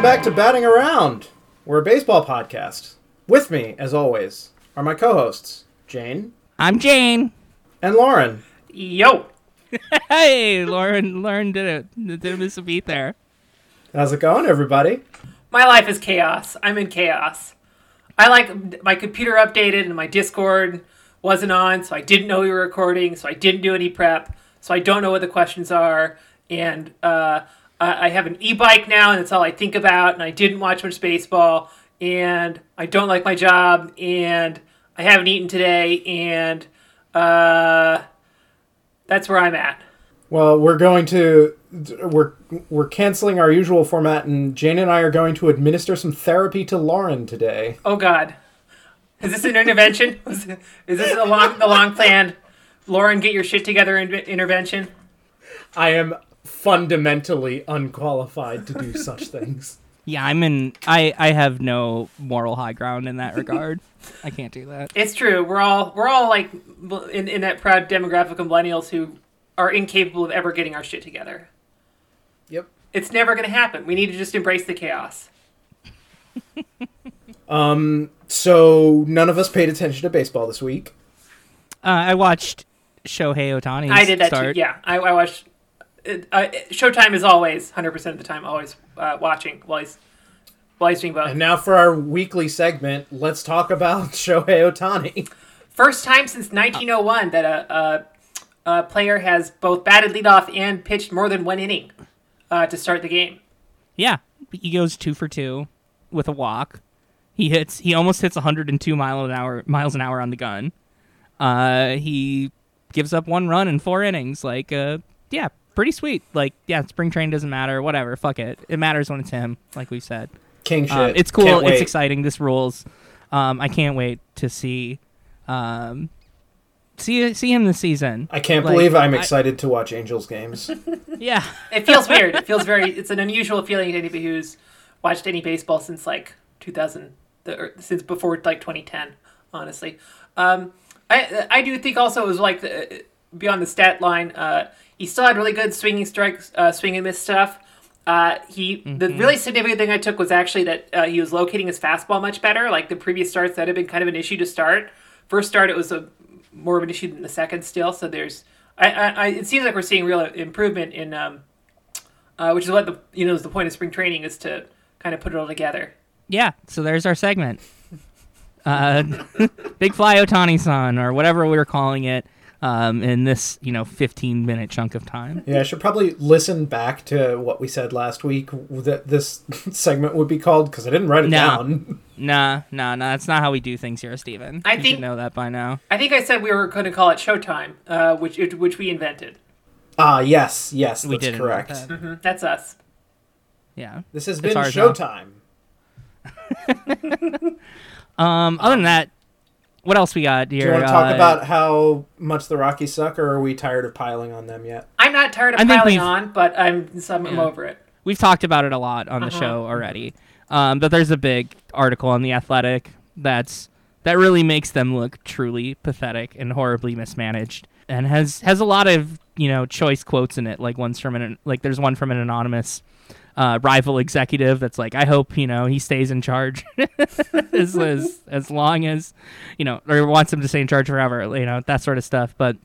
Welcome back to Batting Around. We're a baseball podcast. With me, as always, are my co-hosts Jane I'm Jane. and Lauren. Yo, Hey, Lauren. Lauren did it. Didn't miss a beat there. How's it going, everybody? my life is chaos. I'm in chaos. I like my computer updated and my Discord wasn't on, so I didn't know we were recording, so I didn't do any prep, so I don't know what the questions are, and uh, I I have an e-bike now, and that's all I think about, and I didn't watch much baseball, and I don't like my job, and I haven't eaten today, and uh, that's where I'm at. Well, we're going to we're we're canceling our usual format, and Jane and I are going to administer some therapy to Lauren today. Oh God, is this an intervention? is this a long, the long planned Lauren get your shit together in- intervention? I am fundamentally unqualified to do such things. Yeah, I'm in. I I have no moral high ground in that regard. I can't do that. It's true. We're all we're all like in, in that proud demographic of millennials who are incapable of ever getting our shit together. Yep. It's never going to happen. We need to just embrace the chaos. Um. So none of us paid attention to baseball this week. Uh, I watched Shohei Ohtani. I did that start. too. Yeah, I, I watched. Uh, uh, Showtime is always hundred percent of the time always uh, watching while he's while he's doing both. And now for our weekly segment, let's talk about Shohei Ohtani. First time since 1901 that a, a, a player has both batted leadoff and pitched more than one inning uh, to start the game. Yeah, he goes two for two with a walk. He hits. He almost hits 102 mile an hour miles an hour on the gun. Uh, he gives up one run in four innings. Like, uh, yeah, pretty sweet. Like, yeah, spring train doesn't matter. Whatever, fuck it. It matters when it's him. Like we said. King shit. Um, it's cool. It's exciting. This rules. Um, I can't wait to see, um, see see him this season. I can't Like, believe I'm I- excited to watch Angels games. Yeah, It feels weird. It feels very. It's an unusual feeling to anybody who's watched any baseball since like 2000, the, or since before like 2010. Honestly, um, I I do think also it was like the, beyond the stat line. Uh, he still had really good swinging strikes, uh, swing and miss stuff. Uh, he the really significant thing I took was actually that uh, he was locating his fastball much better. Like the previous starts, that had been kind of an issue to start. First start, it was a more of an issue than the second still. So there's, I, I, I it seems like we're seeing real improvement in, um, uh, which is what the you know is the point of spring training is to kind of put it all together. yeah. So there's our segment. Uh, Big Fly Ohtani San, or whatever we were calling it, um, in this you know 15 minute chunk of time. yeah, I should probably listen back to what we said last week that this segment would be called because I didn't write it No. down. Nah, nah, nah. That's not how we do things here, Steven. I you think- should know that by now. I think I said we were going to call it Showtime, uh, which which we invented. Ah, yes, yes, We that's did correct. that. Mhm, That's us. Yeah. This has As been far as I know. Showtime. Um. Other than that, what else we got here? Do you want to talk Uh, about how much the Rockies suck, or are we tired of piling on them yet? I'm not tired of I piling on, but I'm so I'm Yeah. over it. We've talked about it a lot on the Uh-huh. show already. Um, but there's a big article on the Athletic that's that really makes them look truly pathetic and horribly mismanaged, and has has a lot of you know choice quotes in it. Like one's from an like there's one from an anonymous uh, rival executive that's like, I hope you know he stays in charge as, as as long as you know, or wants him to stay in charge forever. You know that sort of stuff. But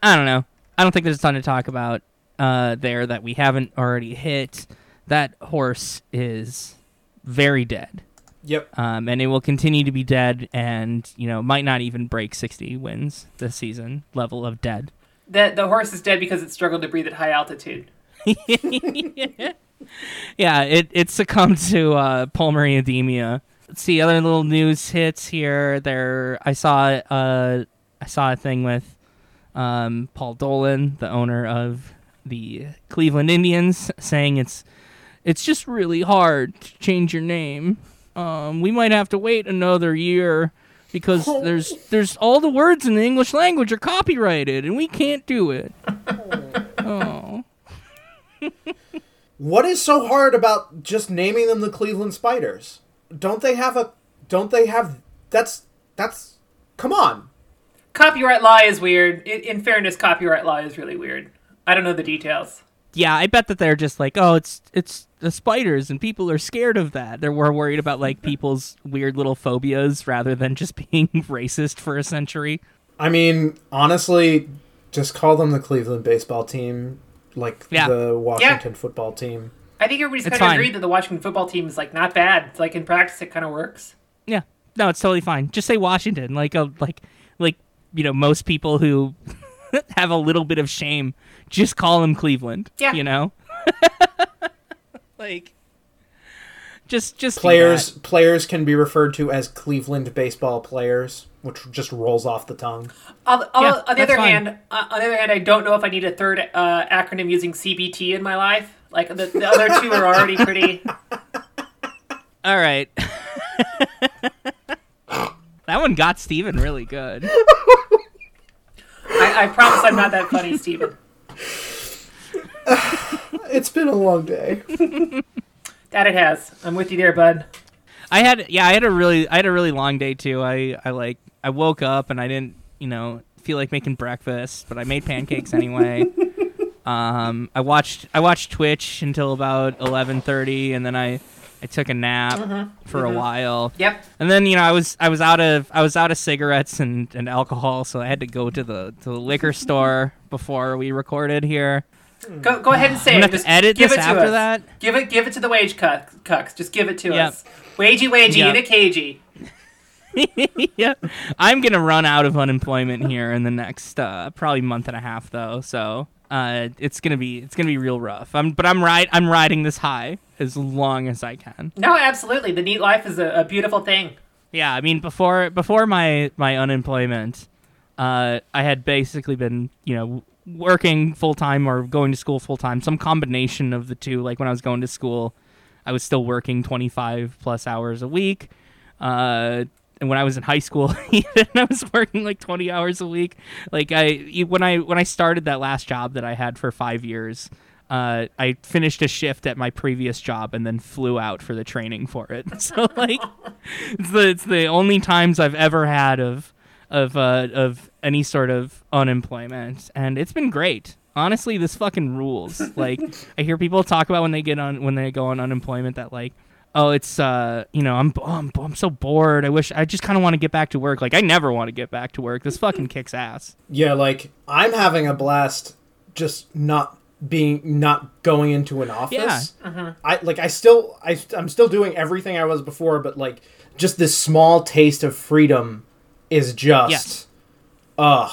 I don't know. I don't think there's a ton to talk about uh, there that we haven't already hit. That horse is very dead, Yep. um, and it will continue to be dead, and you know might not even break 60 wins this season level of dead. The the horse is dead because it struggled to breathe at high altitude. yeah, it it succumbed to uh, pulmonary edema. Let's see other little news hits here. There, I saw uh, I saw a thing with um, Paul Dolan, the owner of the Cleveland Indians, saying it's it's just really hard to change your name. Um, we might have to wait another year because there's there's all the words in the English language are copyrighted and we can't do it. oh. What is so hard about just naming them the Cleveland Spiders? Don't they have a? Don't they have? That's that's. Come on. Copyright law is weird. In, in fairness, copyright law is really weird. I don't know the details. yeah, I bet that they're just like, oh, it's it's the spiders and people are scared of that. They're more worried about like people's weird little phobias rather than just being racist for a century. I mean, honestly, just call them the Cleveland baseball team, like Yeah. the Washington football team. I think everybody's It's kind of agreed that the Washington football team is like not bad. It's like in practice, it kind of works. Yeah. No, it's totally fine. Just say Washington. Like a like like you know, most people who have a little bit of shame just call them Cleveland. Yeah. You know? like just just Players players can be referred to as Cleveland baseball players, which just rolls off the tongue. On, on, Yeah, on the other fine. hand, uh, on the other hand, I don't know if I need a third uh, acronym using CBT in my life. Like the, the other two are already pretty. All right. that one got Steven really good. I, I promise I'm not that funny, Steven. It's been a long day. That it has. I'm with you there, bud. I had yeah, I had a really I had a really long day too. I I like I woke up and I didn't, you know, feel like making breakfast, but I made pancakes anyway. um I watched I watched Twitch until about 11:30 and then I I took a nap uh-huh. for a mm-hmm. while. Yep. And then, you know, I was I was out of I was out of cigarettes and, and alcohol, so I had to go to the to the liquor store before we recorded here. Hmm. Go, go ahead and say I'm it. Just to edit give this it to after us. that. Give it, give it to the wage cuck, cucks. Just give it to Yep. us. Wagey, wagey, Yep. in a cagey. yeah, I'm gonna run out of unemployment here in the next uh, probably month and a half though. So uh, it's gonna be it's gonna be real rough. I'm but I'm right I'm riding this high as long as I can. No, absolutely. The NEET life is a, a beautiful thing. Yeah, I mean before before my my unemployment, uh, I had basically been you know working full time or going to school full time, some combination of the two. Like when I was going to school, I was still working 25 plus hours a week. Uh, when I was in high school, even I was working like 20 hours a week. Like I when I when I started that last job that I had for five years. Uh, I finished a shift at my previous job and then flew out for the training for it. So like, it's the it's the only times I've ever had of of uh, of any sort of unemployment, and it's been great. Honestly, this fucking rules. Like I hear people talk about when they get on when they go on unemployment that like, oh, it's uh, you know, I'm oh, I'm, I'm so bored. I wish I just kind of want to get back to work. Like I never want to get back to work. This fucking kicks ass. Yeah, like I'm having a blast just not being not going into an office. Yeah, I like I still I I'm still doing everything I was before, but like just this small taste of freedom is just Yes. ugh.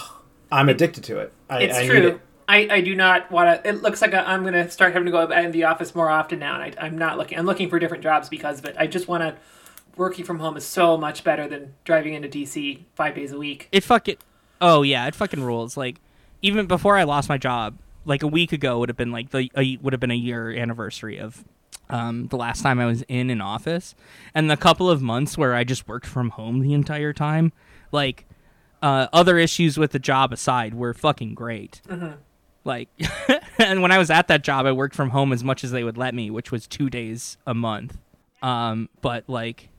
I'm addicted to it. I, It's I need true. it. I, I do not want to. It looks like I, I'm going to start having to go in the office more often now. And I, I'm not looking. I'm looking for different jobs because of it. I just want to. Working from home is so much better than driving into DC five days a week. It fuck it. Oh yeah, it fucking rules. Like even before I lost my job, like a week ago would have been like the a, would have been a year anniversary of um, the last time I was in an office, and the couple of months where I just worked from home the entire time. Like uh, other issues with the job aside, were fucking great. Like, and when I was at that job, I worked from home as much as they would let me, which was two days a month. Um, but like,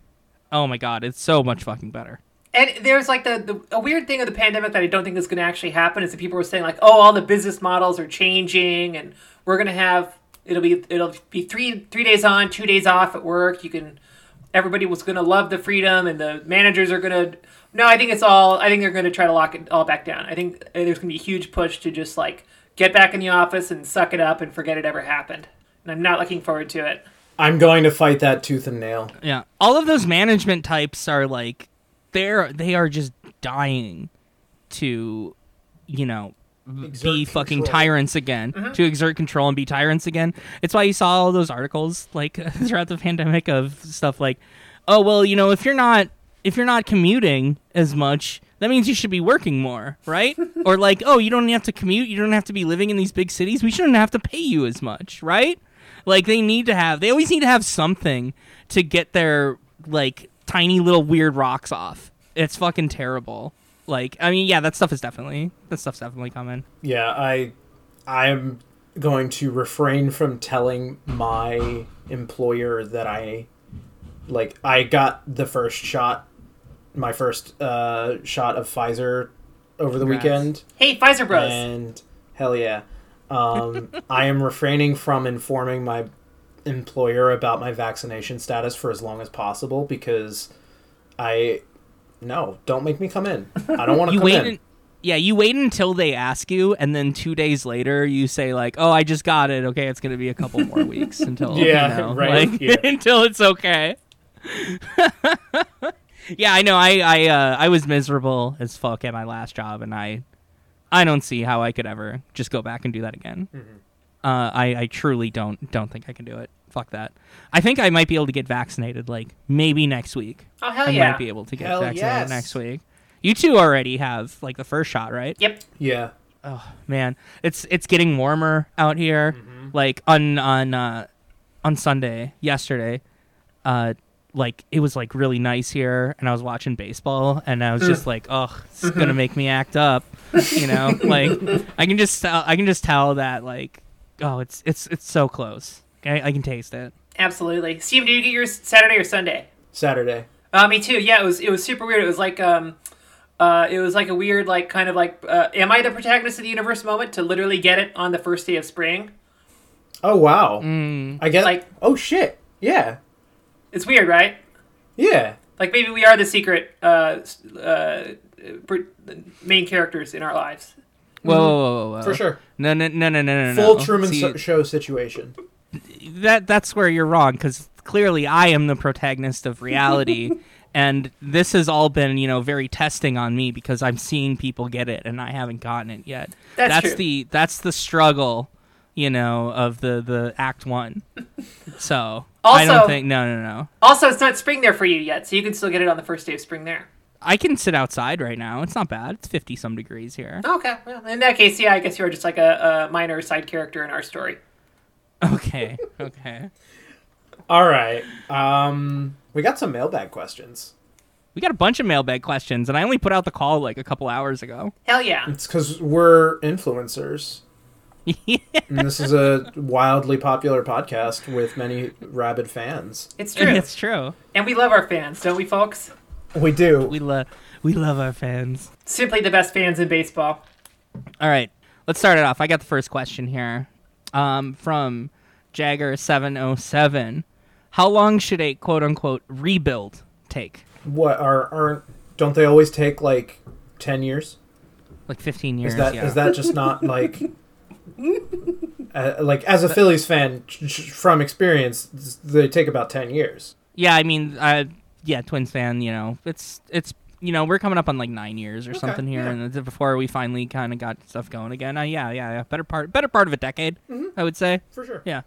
oh my god, it's so much fucking better. And there's like the, the a weird thing of the pandemic that I don't think is going to actually happen is that people were saying like, oh, all the business models are changing, and we're going to have it'll be it'll be three three days on, two days off at work. You can everybody was going to love the freedom, and the managers are going to. No, I think it's all. I think they're going to try to lock it all back down. I think there's going to be a huge push to just like get back in the office and suck it up and forget it ever happened. And I'm not looking forward to it. I'm going to fight that tooth and nail. Yeah, all of those management types are like they're they are just dying to, you know, Exert be fucking control. tyrants again, mm-hmm. to exert control and be tyrants again. It's why you saw all those articles like throughout the pandemic of stuff like, oh well, you know, if you're not if you're not commuting as much, that means you should be working more, right? or like, oh, you don't have to commute, you don't have to be living in these big cities. We shouldn't have to pay you as much, right? Like they need to have they always need to have something to get their like tiny little weird rocks off. It's fucking terrible. Like I mean, yeah, that stuff is definitely that stuff's definitely coming. Yeah, I I'm going to refrain from telling my employer that I like I got the first shot my first uh shot of Pfizer over the Congrats. weekend Hey, Pfizer Bros. and hell yeah. Um I am refraining from informing my employer about my vaccination status for as long as possible because I no, don't make me come in. I don't want to You come wait. in. In, yeah, you wait until they ask you, and then two days later you say like, "Oh, I just got it. Okay, it's gonna be a couple more weeks until Yeah, you know, right, like, yeah. until it's okay." Yeah, I know. I I uh, I was miserable as fuck at my last job, and I I don't see how I could ever just go back and do that again. Mm-hmm. Uh, I I truly don't don't think I can do it. Fuck that. I think I might be able to get vaccinated like maybe next week. Oh hell I yeah! might be able to get Hell vaccinated yes. next week. You two already have like the first shot, right? Yep. Yeah. Oh man, it's it's getting warmer out here. Mm-hmm. Like on on uh, on Sunday yesterday, uh, like it was like really nice here, and I was watching baseball, and I was just like, oh, it's gonna make me act up, you know? like I can just tell, I can just tell that like, oh, it's it's it's so close. Okay, I can taste it. Absolutely. Steve, did you get yours Saturday or Sunday? Saturday. Uh, me too. Yeah, it was it was super weird. It was like um, uh, it was like a weird like kind of like uh, am I the protagonist of the universe moment to literally get it on the first day of spring? Oh wow. Mm. I get Like- Oh shit. Yeah. It's weird, right? Yeah. Like maybe we are the secret uh, uh, main characters in our lives. Whoa, whoa, whoa, whoa, whoa. For sure. No, no, no, no, no, no. Full no. Truman See, so- Show situation. that that's where you're wrong because clearly I am the protagonist of reality, and this has all been you know very testing on me because I'm seeing people get it and I haven't gotten it yet. That's true. the that's the struggle, you know, of the the Act One. So I don't Also- think no no no. Also, it's not spring there for you yet, so you can still get it on the first day of spring there. I can sit outside right now. It's not bad. It's fifty some degrees here. Okay, well, in that case, yeah, I guess you're just like a, a minor side character in our story. Okay, okay. All right. Um, we got some mailbag questions. We got a bunch of mailbag questions, and I only put out the call like a couple hours ago. Hell yeah! It's because we're influencers. And this is a wildly popular podcast with many rabid fans. It's true, it's true. and we love our fans, don't we, folks? We do. We love we love our fans. Simply the best fans in baseball. All right, let's start it off. I got the first question here um, from Jagger seven oh seven. How long should a quote unquote rebuild take? What are aren't don't they always take like ten years? Like fifteen years? Is that is yeah. that just not like uh, like as a Phillies fan ch- ch- from experience, they take about ten years. yeah, I mean, uh, yeah, Twins fan. You know, it's it's you know we're coming up on like nine years or something here, yeah. and before we finally kind of got stuff going again. Uh, yeah, yeah, yeah. Better part, better part of a decade, Mm-hmm. I would say. For sure. Yeah.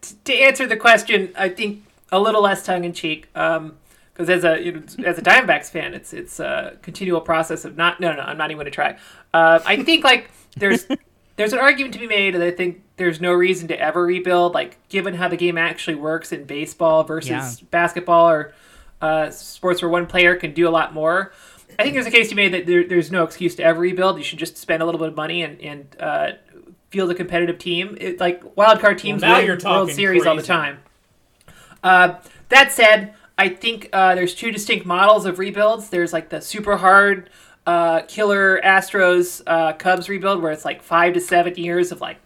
T- to answer the question, I think a little less tongue in cheek. Um, because as a you know, as a Diamondbacks fan, it's it's a continual process of not no no I'm not even going to try. Uh, I think like there's there's an argument to be made that I think there's no reason to ever rebuild. Like given how the game actually works in baseball versus Yeah. basketball or uh, sports where one player can do a lot more. I think there's a case to be made that there, there's no excuse to ever rebuild. You should just spend a little bit of money and and uh, field a competitive team. It, like wild card teams now win you're World talking Series all the time. Uh, that said, I think uh, there's two distinct models of rebuilds. There's like the super hard uh, killer Astros uh, Cubs rebuild, where it's like five to seven years of like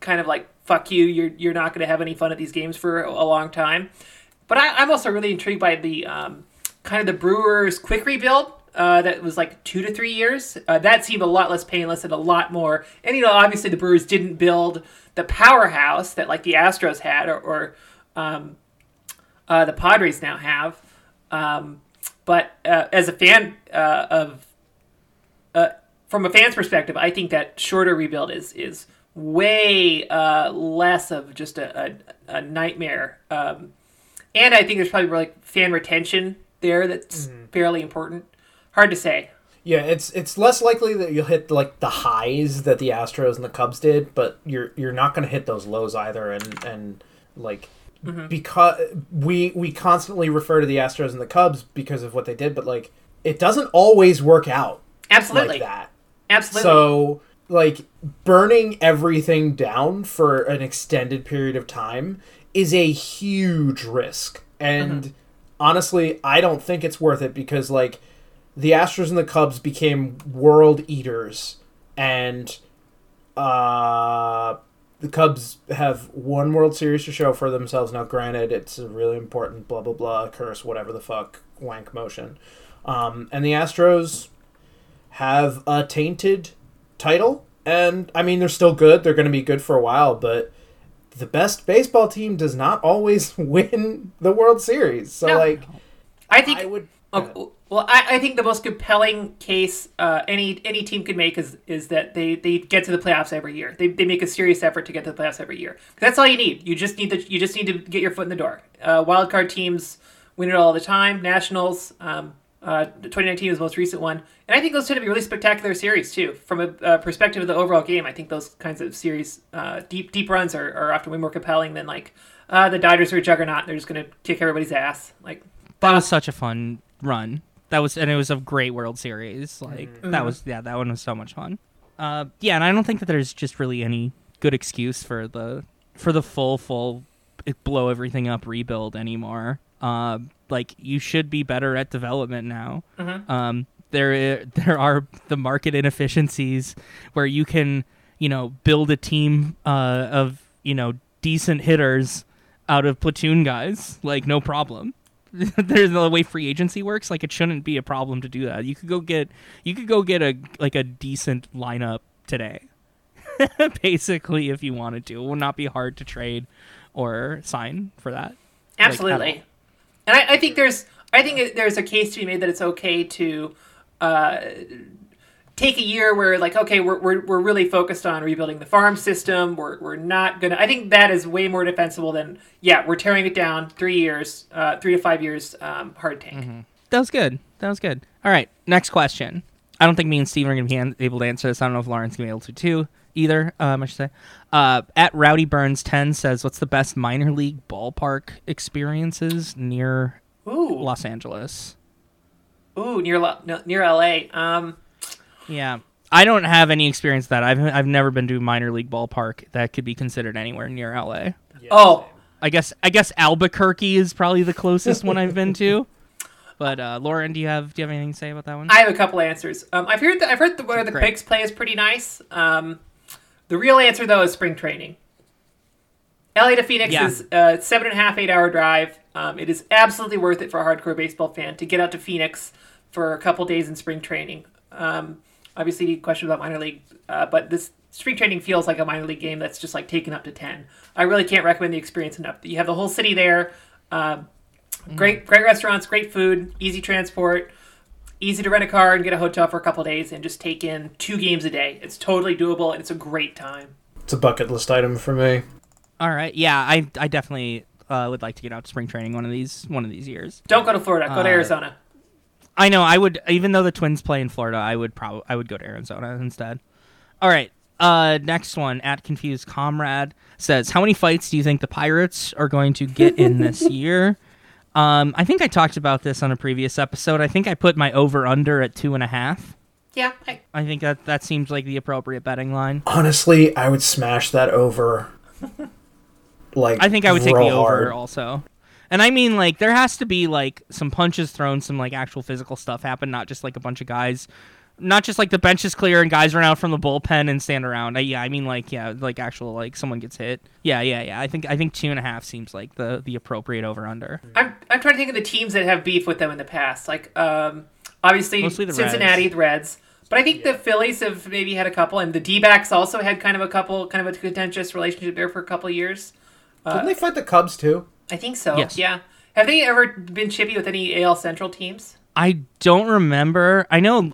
kind of like fuck you, you're you're not going to have any fun at these games for a, long time. But I, I'm also really intrigued by the um, kind of the Brewers quick rebuild. Uh, that was like two to three years. Uh, that seemed a lot less painless and a lot more. And you know, obviously the Brewers didn't build the powerhouse that like the Astros had, or, or um, uh, the Padres now have. Um, but uh, as a fan uh, of, uh, from a fan's perspective, I think that shorter rebuild is is way uh, less of just a, a, a nightmare. Um, and I think there's probably like fan retention there that's fairly important. Hard to say. Yeah, it's it's less likely that you'll hit like the highs that the Astros and the Cubs did, but you're you're not going to hit those lows either. And and like because we we constantly refer to the Astros and the Cubs because of what they did, but like it doesn't always work out Absolutely. like that. Absolutely. So like burning everything down for an extended period of time is a huge risk. And honestly, I don't think it's worth it because like the Astros and the Cubs became world eaters and uh the Cubs have one World Series to show for themselves. Now, granted, it's a really important blah blah blah curse, whatever the fuck wank motion. Um, and the Astros have a tainted title, and I mean they're still good. They're going to be good for a while, but the best baseball team does not always win the World Series. So, No. like, I think. I would. Oh, well, I, I think the most compelling case uh, any any team could make is is that they, they get to the playoffs every year. They, they make a serious effort to get to the playoffs every year. That's all you need. You just need the you just need to get your foot in the door. Uh, wild card teams win it all the time. Nationals, um, uh, 2019 was the most recent one, and I think those tend to be really spectacular series too. From a uh, perspective of the overall game, I think those kinds of series, uh, deep deep runs, are, are often way more compelling than like uh, the Dodgers are a juggernaut. They're just going to kick everybody's ass. Like That was such a fun run. That was and it was a great World Series. Like Mm-hmm. that was yeah, that one was so much fun. Uh, yeah, and I don't think that there's just really any good excuse for the for the full full blow everything up rebuild anymore. Uh, like you should be better at development now. Mhm. Um, there there are the market inefficiencies where you can you know build a team uh, of you know decent hitters out of platoon guys like no problem there's the way free agency works like it shouldn't be a problem to do that you could go get you could go get a like a decent lineup today basically if you wanted to it would not be hard to trade or sign for that Absolutely. all. And I, I think there's I think there's a case to be made that it's okay to uh, take a year where like okay we're, we're, we're really focused on rebuilding the farm system we're, we're not gonna I think that is way more defensible than yeah we're tearing it down three years uh, three to five years um, hard tank That was good. That was good. All right, next question. I don't think me and Steven are to be able to answer this. I don't know if Lauren's to be able to too either. Um, I should say. Uh, at Rowdy Burns ten says, "What's the best minor league ballpark experiences near ooh Los Angeles?" ooh near Lo- no, near LA um Yeah, I don't have any experience with that. I've I've never been to a minor league ballpark that could be considered anywhere near LA. oh I guess I guess Albuquerque is probably the closest one I've been to. But uh, Lauren, do you have do you have anything to say about that one? I have a couple answers. Um, I've heard that I've heard the, where the Great. Quakes play is pretty nice. Um, the real answer though is spring training. LA to Phoenix Yeah. is a seven and a half, eight hour drive. Um, it is absolutely worth it for a hardcore baseball fan to get out to Phoenix for a couple days in spring training. Um, obviously, question about minor league, uh, but this spring training feels like a minor league game that's just like taken up to ten. I really can't recommend the experience enough. You have the whole city there. Um, Great, great restaurants, great food, easy transport, easy to rent a car and get a hotel for a couple days and just take in two games a day. It's totally doable and it's a great time. It's a bucket list item for me. All right. Yeah, I I definitely uh, would like to get out to spring training one of these one of these years. Don't go to Florida. Go to Uh, Arizona. I know I would even though the Twins play in Florida, I would probably I would go to Arizona instead. All right. Uh, next one at confused comrade says, "How many fights do you think the Pirates are going to get in this year?" Um, I think I talked about this on a previous episode. I think I put my over under at two and a half. Yeah, I, I think that that seems like the appropriate betting line. Honestly, I would smash that over. Like I think I would take the real over hard. also. And I mean, like, there has to be like some punches thrown, some like actual physical stuff happen, not just like a bunch of guys, not just like the bench is clear and guys run out from the bullpen and stand around. Uh, yeah, I mean, like, yeah, like actual like someone gets hit. Yeah, yeah, yeah. I think I think two and a half seems like the the appropriate over under. I'm, I'm trying to think of the teams that have beef with them in the past. Like, um, obviously, the Cincinnati, Reds. the Reds. But I think the Phillies have maybe had a couple, and the D backs also had kind of a couple, kind of a contentious relationship there for a couple of years. Didn't they fight the Cubs too? I think so. Yes. Yeah. Have they ever been chippy with any AL Central teams? I don't remember. I know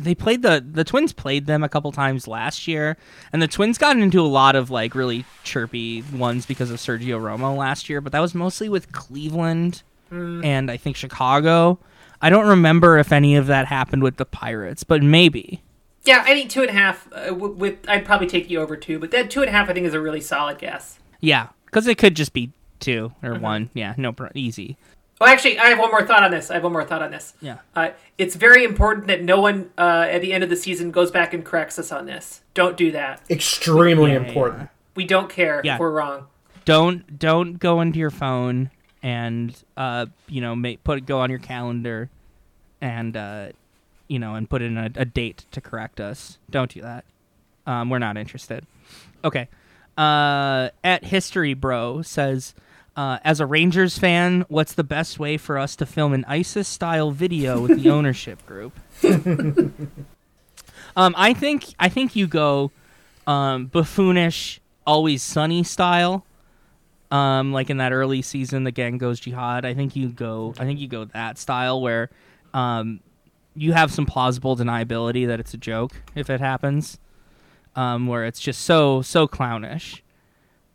they played the the Twins played them a couple times last year, and the Twins got into a lot of like really chirpy ones because of Sergio Romo last year. But that was mostly with Cleveland and I think Chicago. I don't remember if any of that happened with the Pirates, but maybe. Yeah, I think two and a half. Uh, w- with I'd probably take you over two, but that two and a half I think is a really solid guess. Yeah, because it could just be two or one. Yeah, no, easy. Oh, actually, I have one more thought on this. I have one more thought on this. Yeah. Uh, it's very important that no one uh, at the end of the season goes back and corrects us on this. Don't do that. Extremely Yeah, yeah, important. We don't care Yeah. if we're wrong. don't don't go into your phone and uh you know make put go on your calendar and uh you know and put in a, a date to correct us don't do that um we're not interested okay Uh, at History Bro says, uh, as a Rangers fan, what's the best way for us to film an ISIS style video with the ownership group? um, I think I think you go um, buffoonish, always sunny style. Um, like in that early season, the gang goes jihad. I think you go. I think you go that style where, um, you have some plausible deniability that it's a joke if it happens, um, where it's just so so clownish.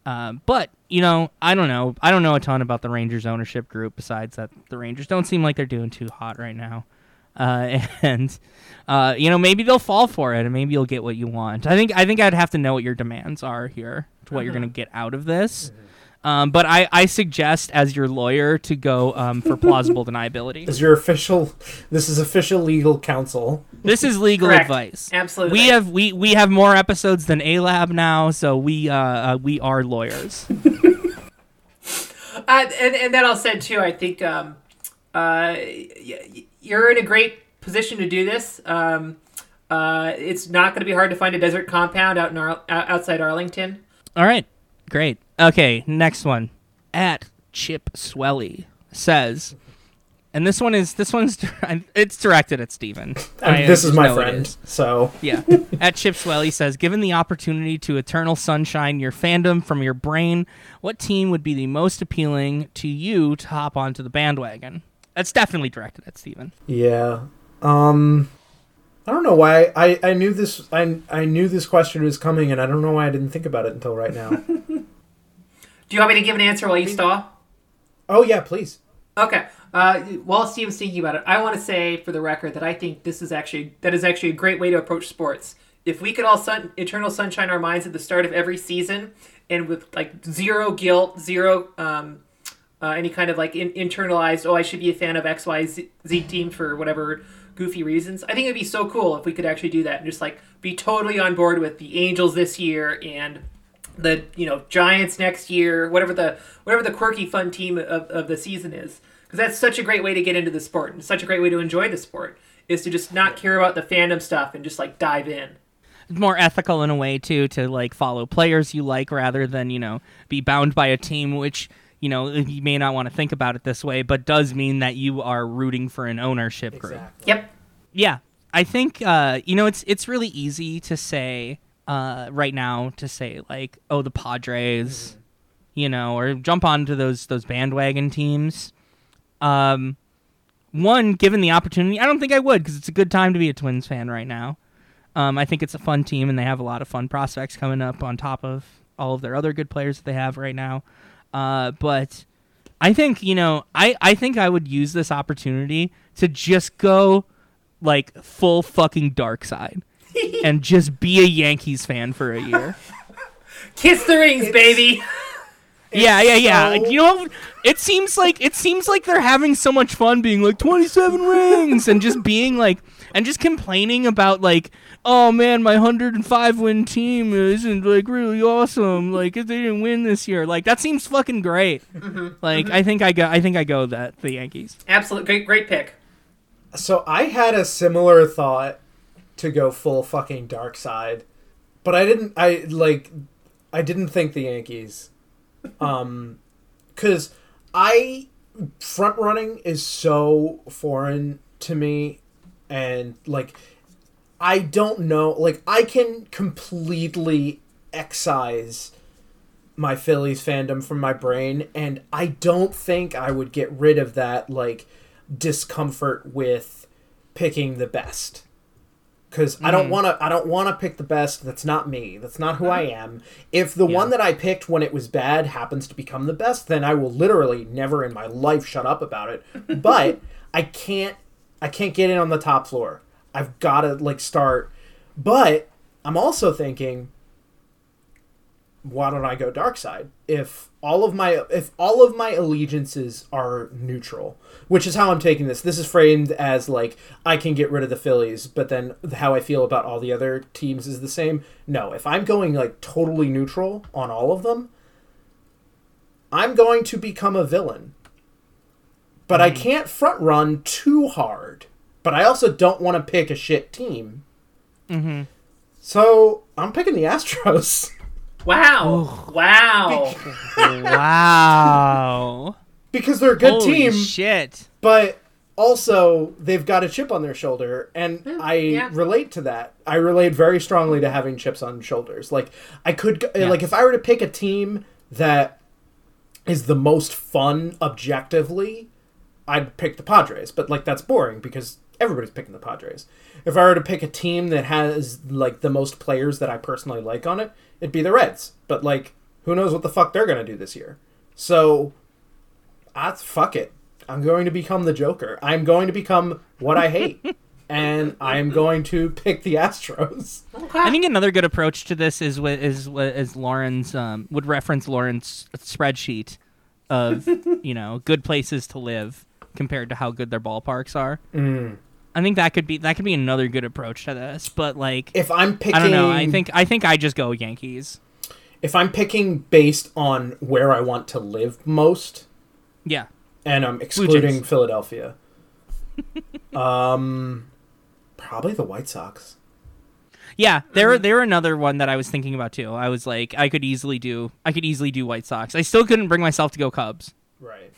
Um, but you know, I don't know. I don't know a ton about the Rangers ownership group besides that the Rangers don't seem like they're doing too hot right now. Uh, and uh, you know, maybe they'll fall for it, and maybe you'll get what you want. I think I think I'd have to know what your demands are here, to what you're Uh-huh. going to get out of this. Um, but I, I suggest, as your lawyer, to go um, for plausible deniability. Is your official? This is official legal counsel. This is legal Correct. advice. Absolutely. We have we, we have more episodes than A Lab now, so we uh, uh we are lawyers. Uh, and, and that all said too, I think um, uh, y- y- you're in a great position to do this. Um, uh, it's not going to be hard to find a desert compound out in Ar- outside Arlington. All right, great. Okay, next one. At Chip Swelly says, and this one is this one's it's directed at Steven. And I this is my friend. is. So Yeah. At Chip Swelly says, given the opportunity to eternal sunshine your fandom from your brain, what team would be the most appealing to you to hop onto the bandwagon? That's definitely directed at Steven. yeah. Um, I don't know why I, I knew this I I knew this question was coming, and I don't know why I didn't think about it until right now. Do you want me to give an answer while you stall? oh yeah, please. Okay. Uh, while Steven's thinking about it, I want to say for the record that I think this is actually that is actually a great way to approach sports. If we could all sun, eternal sunshine our minds at the start of every season, and with like zero guilt, zero um, uh, any kind of like in, internalized, oh, I should be a fan of X, Y, Z, Z team for whatever goofy reasons. I think it'd be so cool if we could actually do that and just like be totally on board with the Angels this year and the you know Giants next year, whatever the whatever the quirky fun team of, of the season is, because that's such a great way to get into the sport and such a great way to enjoy the sport is to just not care about the fandom stuff and just like dive in. More ethical in a way too to like follow players you like rather than, you know, be bound by a team which, you know, you may not want to think about it this way, but does mean that you are rooting for an ownership group. Yep. Yeah, I think uh, you know it's it's really easy to say uh, right now to say like, oh, the Padres, you know, or jump onto those those bandwagon teams. Um, one, given the opportunity, I don't think I would because it's a good time to be a Twins fan right now. Um, I think it's a fun team and they have a lot of fun prospects coming up on top of all of their other good players that they have right now. Uh, but I think you know, I I think I would use this opportunity to just go like full fucking dark side and just be a Yankees fan for a year. Kiss the rings, baby. yeah, yeah, yeah. so- You know, it seems like it seems like they're having so much fun being like 27 rings and just being like and just complaining about like oh man, my 105 win team isn't like really awesome. Like if they didn't win this year. Like that seems fucking great. Mm-hmm. Mm-hmm. Like I think I go I think I go that the Yankees. Absolute great, great pick. So I had a similar thought to go full fucking dark side, but I didn't. I like, I didn't think the Yankees, um, because I front running is so foreign to me, and like, I don't know. Like, I can completely excise my Phillies fandom from my brain, and I don't think I would get rid of that like discomfort with picking the best. Because I don't mm. want to. I don't want to pick the best. That's not me. That's not who I uh-huh. am. If the one that I picked when it was bad happens to become the best, then I will literally never in my life shut up about it. But I can't. I can't get in on the top floor. I've got to like start. But I'm also thinking why don't I go dark side? If all of my if all of my allegiances are neutral, which is how I'm taking this. This is framed as like I can get rid of the Phillies, but then how I feel about all the other teams is the same. No, if I'm going like totally neutral on all of them, I'm going to become a villain. But I can't front run too hard. But I also don't want to pick a shit team. Mm-hmm. So I'm picking the Astros. Wow. Wow. wow. because they're a good Holy team, shit. but also they've got a chip on their shoulder, and I yeah. relate to that. I relate very strongly to having chips on shoulders. Like I could, go, Yeah. like if I were to pick a team that is the most fun objectively, I'd pick the Padres. But like that's boring because everybody's picking the Padres. If I were to pick a team that has like the most players that I personally like on it, it'd be the Reds. But like, who knows what the fuck they're gonna do this year? So, I fuck it. I'm going to become the Joker. I'm going to become what I hate, and I'm going to pick the Astros. I think another good approach to this is what is what is Lauren's um, would reference Lauren's spreadsheet of you know good places to live compared to how good their ballparks are. Mm. I think that could be that could be another good approach to this. But like, If I'm picking, I don't know. I think I think I just go Yankees. if I'm picking based on where I want to live most, Yeah, and I'm excluding Philadelphia, um, probably the White Sox. yeah. They're they're another one that I was thinking about too. I was like, I could easily do I could easily do White Sox. I still couldn't bring myself to go Cubs. Right.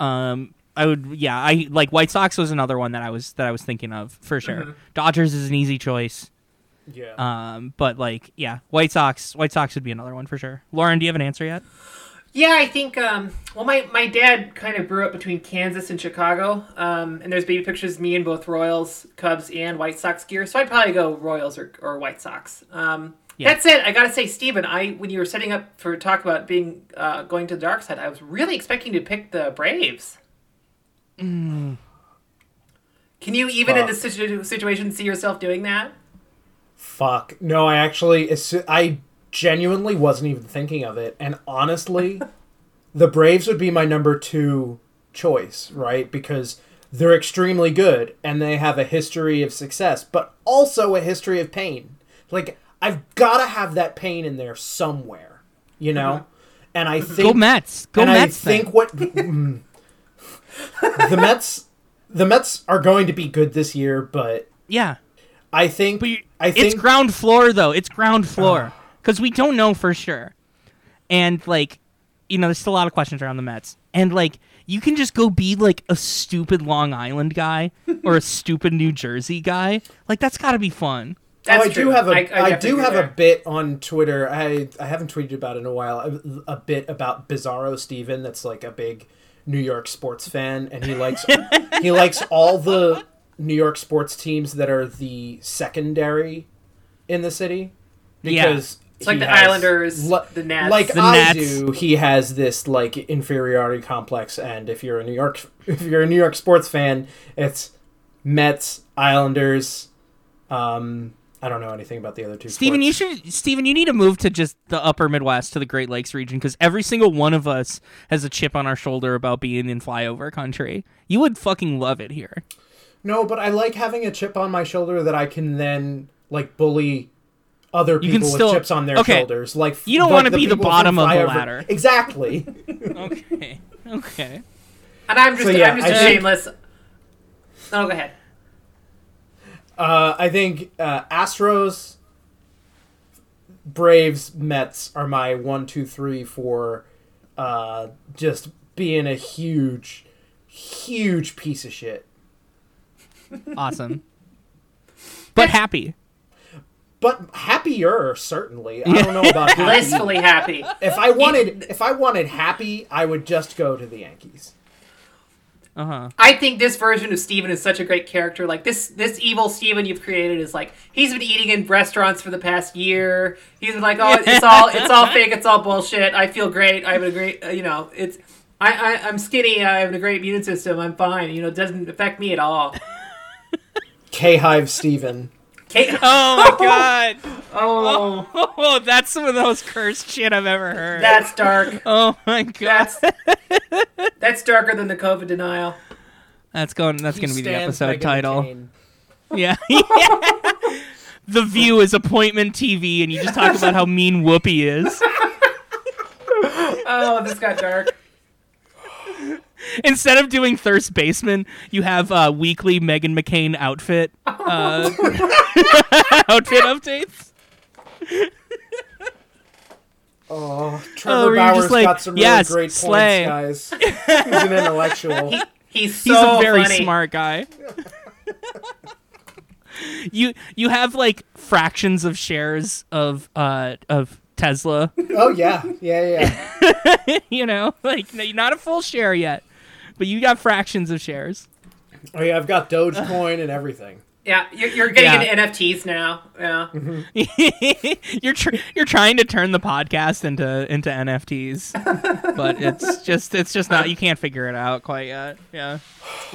Um, I would, yeah, I like White Sox was another one that I was that I was thinking of for sure. Dodgers is an easy choice. Yeah. Um, but like, yeah, White Sox, White Sox would be another one for sure. Lauren, do you have an answer yet? Yeah, I think. Um, well, my, my dad kind of grew up between Kansas and Chicago, um, and there's baby pictures of me in both Royals, Cubs, and White Sox gear. So I'd probably go Royals or, or White Sox. Um, Yeah. That said, I gotta say, Steven, I when you were setting up for talk about being uh, going to the dark side, I was really expecting to pick the Braves. Can you even in this situ- situation see yourself doing that? Fuck. No, I actually, I genuinely wasn't even thinking of it. And honestly, the Braves would be my number two choice, right? Because they're extremely good and they have a history of success, but also a history of pain. Like, I've got to have that pain in there somewhere, you know? Mm-hmm. And I think. Go Mets. Go and Mets. I think then. what. Mm, The Mets. The Mets are going to be good this year, but yeah, I think. but you, I it's think ground floor though. It's ground uh. floor because we don't know for sure, and like, you know, there's still a lot of questions around the Mets, and like, you can just go be like a stupid Long Island guy or a stupid New Jersey guy. Like, that's got to be fun. That's oh, I true. do have a I- I, I do have there. a bit on Twitter. I I haven't tweeted about it in a while. A, a bit about Bizarro Steven that's like a big New York sports fan and he likes he likes all the New York sports teams that are the secondary in the city Yeah. because It's like he the has- Islanders, li- the Nets. like The I Nets. do, he has this like inferiority complex, and if you're a New York, if you're a New York sports fan, it's Mets, Islanders. Um, I don't know anything about the other two. Steven, you should Steven, you need to move to just the upper Midwest to the Great Lakes region because every single one of us has a chip on our shoulder about being in flyover country. You would fucking love it here. No, but I like having a chip on my shoulder that I can then like bully other You can people with still- chips on their okay. shoulders. Like You don't like wanna be the bottom of the flyover- ladder. Exactly. Okay. okay. and I'm just So, yeah, I'm just I a think- shameless. Oh, go ahead. Uh, I think uh, Astros, Braves, Mets are my one, two, three for uh, just being a huge, huge piece of shit. Awesome. But happy. But happier, certainly. I don't know about happy. Blissfully happy. If I wanted, if I wanted happy, I would just go to the Yankees. Uh huh. I think this version of Steven is such a great character. Like this this evil Steven you've created is like he's been eating in restaurants for the past year. He's been like, "Oh, it's all it's all fake. It's all bullshit. I feel great. I have a great, uh, you know, it's I, I I'm skinny. I have a great immune system. I'm fine. You know, it doesn't affect me at all." K Hive Steven. Okay. Oh my god. Oh, Oh, that's some of the most cursed shit I've ever heard. that's dark. oh my god. That's that's darker than the COVID denial. That's going. That's going to be the episode title. McCain. Yeah. the View is appointment TV, and you just talk about how mean Whoopi is. Oh, this got dark. Instead of doing Thirst Baseman, you have uh, weekly Meghan McCain outfit uh, outfit updates. Oh, Oh, Trevor were you Bauer's like, got some yes, really great slay. points, guys. He's an intellectual. He's He's so a very funny. smart guy. you you have like fractions of shares of uh of Tesla. oh yeah, yeah, yeah. you know, like you're not a full share yet, but you got fractions of shares. Oh yeah, I've got Dogecoin and everything. Yeah, you're, you're getting Yeah. into NFTs now. Yeah. you're tr- you're trying to turn the podcast into into NFTs, but it's just it's just not. You can't figure it out quite yet. Yeah,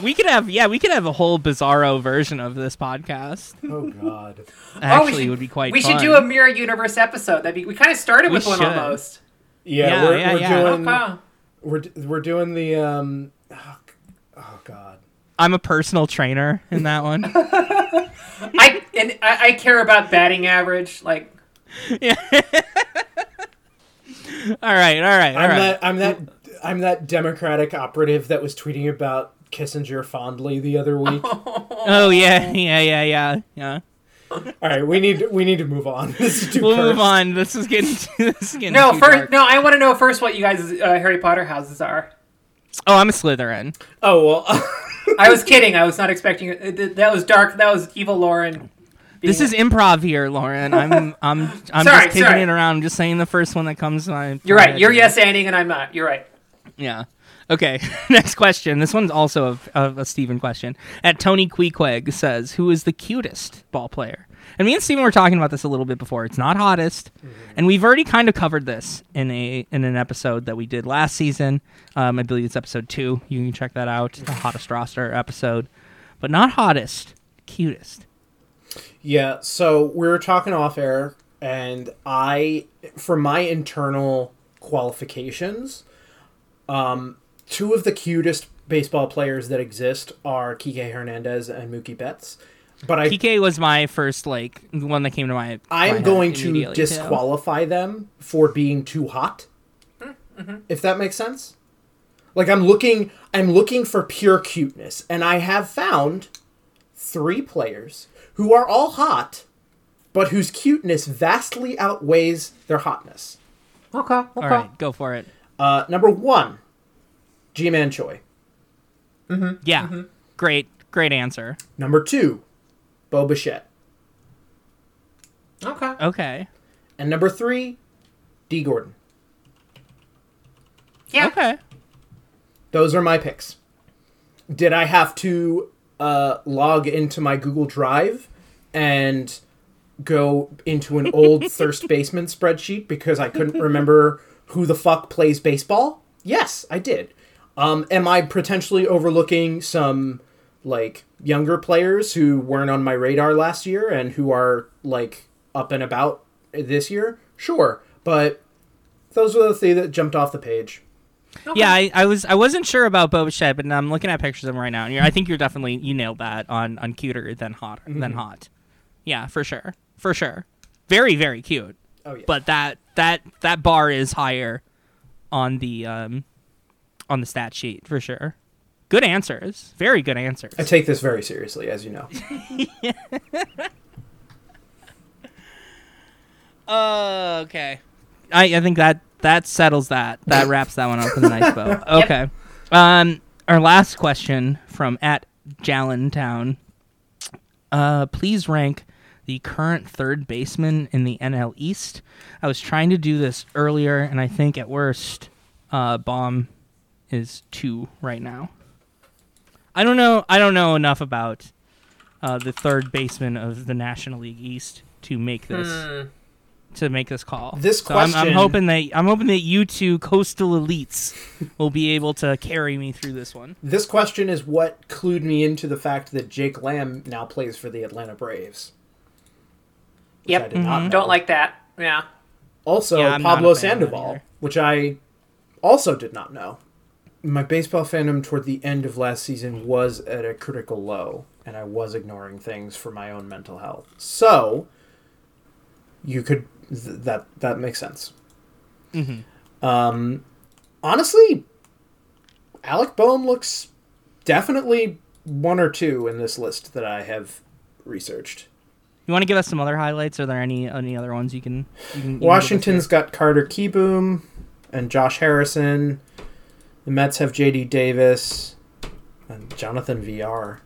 we could have yeah we could have a whole bizarro version of this podcast. Oh god. Actually, Oh, we should, it would be quite. We should do a mirror universe episode. That be we kind of started We with one should. almost. Yeah, Yeah, we're, yeah, we're yeah. doing Okay. we're we're doing the um. G- god. I'm a personal trainer in that one. I and I, I care about batting average. Like Yeah. all right, all right, all I'm right. that I'm that I'm that Democratic operative that was tweeting about Kissinger fondly the other week. Oh yeah, yeah, yeah, yeah, yeah. All right, we need we need to move on. This is too We'll move on. This is getting this is getting no, too first dark. no. I want to know first what you guys' uh, Harry Potter houses are. Oh, I'm a Slytherin. Oh well. I was kidding. I was not expecting uh, it. That was dark. That was evil Lauren. This is improv here, Lauren. I'm I'm I'm Sorry, just kicking sorry. it around. I'm just saying the first one that comes to my. You're right. You're yes anding, and I'm not. You're right. Yeah. Okay. Next question. This one's also a, a, a Steven question. At Tony Queequeg says, "Who is the cutest ball player?" And me and Steven were talking about this a little bit before. It's not hottest, and we've already kind of covered this in a in an episode that we did last season. Um, I believe it's episode two. You can check that out. The hottest roster episode, but not hottest, cutest. Yeah, so we were talking off air, and I, for my internal qualifications, um, two of the cutest baseball players that exist are Kike Hernandez and Mookie Betts. But I, PK was my first like one that came to my. my I'm head going to immediately, too. disqualify them for being too hot. If that makes sense. Like I'm looking, I'm looking for pure cuteness, and I have found three players who are all hot, but whose cuteness vastly outweighs their hotness. Okay. Okay. All right, go for it. Uh, number one, Ji-Man Choi. Yeah, Mm-hmm. great, great answer. Number two, Bo Bichette. Okay. Okay, And number three, Dee Gordon. Yeah. okay. Those are my picks. Did I have to uh, log into my Google Drive and go into an old Thirst Baseman spreadsheet because I couldn't remember who the fuck plays baseball? Yes, I did. Um, am I potentially overlooking some like younger players who weren't on my radar last year and who are like up and about this year? Sure, but those were the three that jumped off the page. Yeah, I, I was I wasn't sure about Boba Fett, but I'm looking at pictures of him right now, and you're, I think you're definitely you nailed that on on cuter than hot Mm-hmm. than hot. Yeah, for sure, for sure. Very very cute, Oh yeah. but that that that bar is higher on the um on the stat sheet for sure. Good answers, very good answers. I take this very seriously, as you know. Uh, okay. I, I think that that settles that. That wraps that one up with a nice bow. Okay. Um, our last question from at Jallentown. Uh, please rank the current third baseman in the NL East. I was trying to do this earlier, and I think at worst, uh, Bohm is two right now. I don't know. I don't know enough about uh, the third baseman of the National League East to make this Hmm. to make this call. This So I'm, I'm hoping that I'm hoping that you two coastal elites will be able to carry me through this one. This question is what clued me into the fact that Jake Lamb now plays for the Atlanta Braves. Yep. I did not. Don't like that. Yeah. Also, Yeah, Pablo a fan of that Sandoval, which I also did not know. My baseball fandom toward the end of last season was at a critical low, and I was ignoring things for my own mental health. So, you could th- that that makes sense. Mm-hmm. Um, honestly, Alec Bohm looks definitely one or two in this list that I have researched. You want to give us some other highlights? Are there any any other ones you can? You can you can Washington's here? got Carter Kieboom and Josh Harrison. The Mets have J.D. Davis and Jonathan Villar.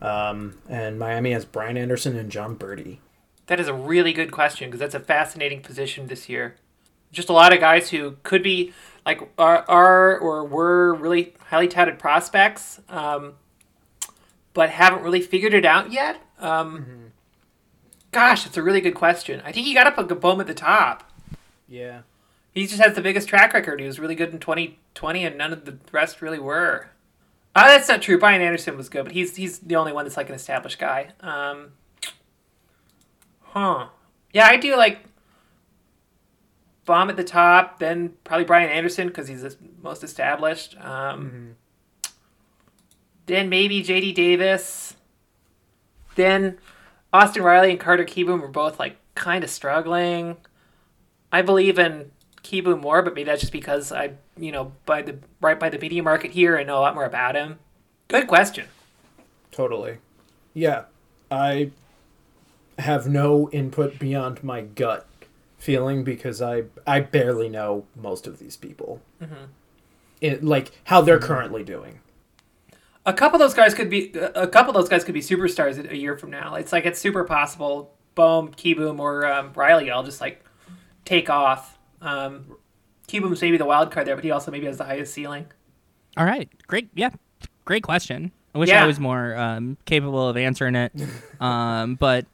Um, and Miami has Brian Anderson and Jon Berti. That is a really good question because that's a fascinating position this year. Just a lot of guys who could be like are, are or were really highly touted prospects, um, but haven't really figured it out yet. Um, Gosh, it's a really good question. I think you got to put Gabom at the top. Yeah. He just has the biggest track record. He was really good in 2020, and none of the rest really were. Uh, that's not true. Brian Anderson was good, but he's he's the only one that's like an established guy. Um, huh. Yeah, I do like Bohm at the top, then probably Brian Anderson because he's the most established. Um, Then maybe J.D. Davis. Then Austin Riley and Carter Kieboom were both like kind of struggling. I believe in Kieboom more, but maybe that's just because I, you know, by the right by the media market here, I know a lot more about him. Good question. Totally. Yeah. I have no input beyond my gut feeling because I I barely know most of these people. It, like how they're currently doing. A couple of those guys could be a couple of those guys could be superstars a year from now. It's like it's super possible. Bohm, Kieboom, or um, Riley all just like take off. Um, maybe the wild card there, but he also maybe has the highest ceiling. All right, great. Yeah, great question. I wish Yeah. I was more um, capable of answering it, um, but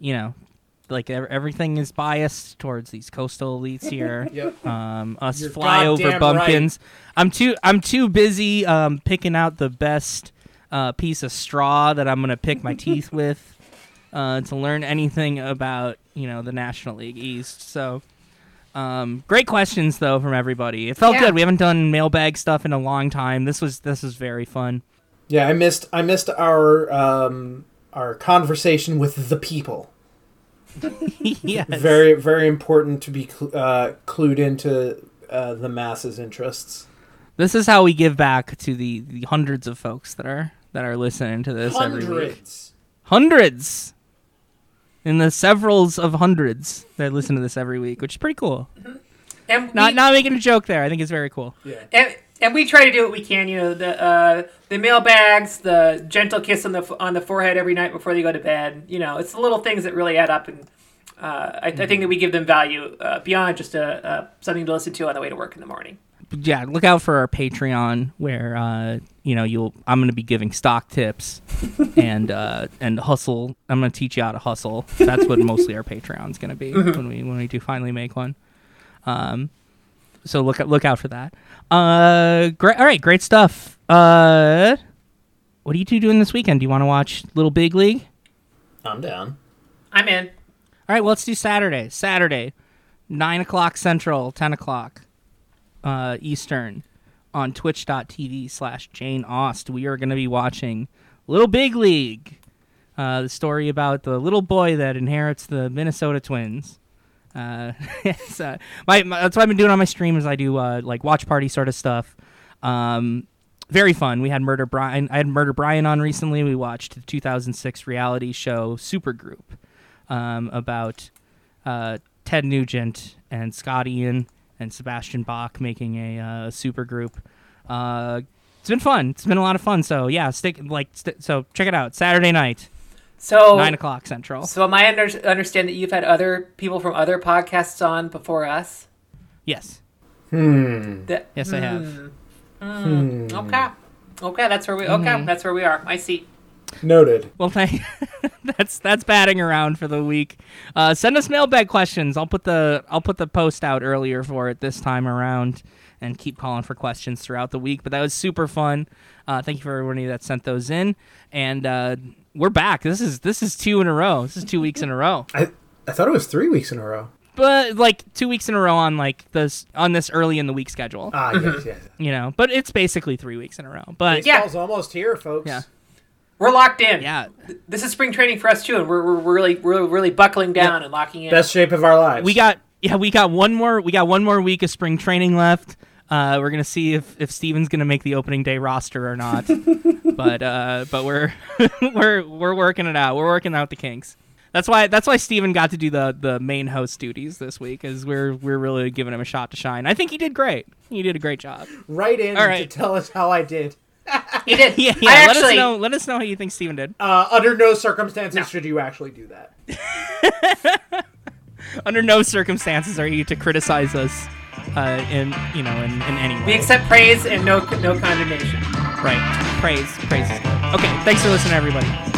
you know, like ev- everything is biased towards these coastal elites here. Yep. um, us You're flyover bumpkins. I'm too I'm too busy um, picking out the best uh, piece of straw that I'm gonna pick my teeth with uh, to learn anything about you know the National League East. So. Um, great questions though from everybody. It felt Yeah. good. We haven't done mailbag stuff in a long time. This was this was very fun. Yeah, I missed I missed our um our conversation with the people. yes. Very very important to be cl- uh, clued into uh, the masses' interests. This is how we give back to the, the hundreds of folks that are that are listening to this every week. Hundreds. In the severals of hundreds that listen to this every week, which is pretty cool. And Not we, not making a joke there. I think it's very cool. Yeah. and, and we try to do what we can. You know, the uh, the mailbags, the gentle kiss on the on the forehead every night before they go to bed. You know, it's the little things that really add up, and uh, I, I think that we give them value uh, beyond just a, uh, something to listen to on the way to work in the morning. But yeah, look out for our Patreon where uh, you know you'll I'm gonna be giving stock tips and uh, and hustle. I'm gonna teach you how to hustle. That's what mostly our Patreon's gonna be when we when we do finally make one. Um, so look out look out for that. Uh, great. All right, great stuff. Uh, what are you two doing this weekend? Do you want to watch Little Big League? I'm down. I'm in. All right, well, let's do Saturday. Saturday, nine o'clock Central, ten o'clock uh, Eastern, on Twitch.tv slash Jane Aust. We are going to be watching Little Big League, uh, the story about the little boy that inherits the Minnesota Twins. Uh, uh, my, my- that's what I've been doing on my stream is I do uh, like watch party sort of stuff. Um, very fun. We had Murder Brian. I had Murder Brian on recently. We watched the 2006 reality show Supergroup um, about uh, Ted Nugent and Scott Ian and Sebastian Bach making a uh, super group. Uh, it's been fun. It's been a lot of fun. So yeah, stick like st- so. Check it out. Saturday night, So nine o'clock Central. So am I under, understand that you've had other people from other podcasts on before us? Yes, Hmm. That, yes, I have. Hmm. Okay. Okay, that's where we. Okay, Mhm. that's where we are. I see. Noted. Well, thank. that's that's batting around for the week. Uh, send us mailbag questions. I'll put the I'll put the post out earlier for it this time around, and keep calling for questions throughout the week. But that was super fun. Uh, thank you for everybody that sent those in, and uh, we're back. This is this is two in a row. This is two weeks in a row. I I thought it was three weeks in a row. But like two weeks in a row on like this on this early in the week schedule. Ah, yes, yes. You know, but it's basically three weeks in a row. But Yeah. Baseball's almost here, folks. Yeah. We're locked in. yeah, This is spring training for us too, and we're, we're, we're really we're really buckling down and locking in. Best shape of our lives. we got yeah we got one more we got one more week of spring training left Uh, we're gonna see if if Steven's gonna make the opening day roster or not. but uh, but we're we're we're working it out. We're working out the kinks. That's why that's why Steven got to do the the main host duties this week, is we're we're really giving him a shot to shine. I think he did great. He did a great job. Right in All to tell us how I did. He did. Yeah, yeah. I let actually, us know. Let us know how you think Steven did. Uh, under no circumstances should you actually do that. Under no circumstances are you to criticize us uh, in you know in, in any way. we accept praise and no no condemnation. Right. Praise. Praise is good. Okay. Thanks for listening, everybody.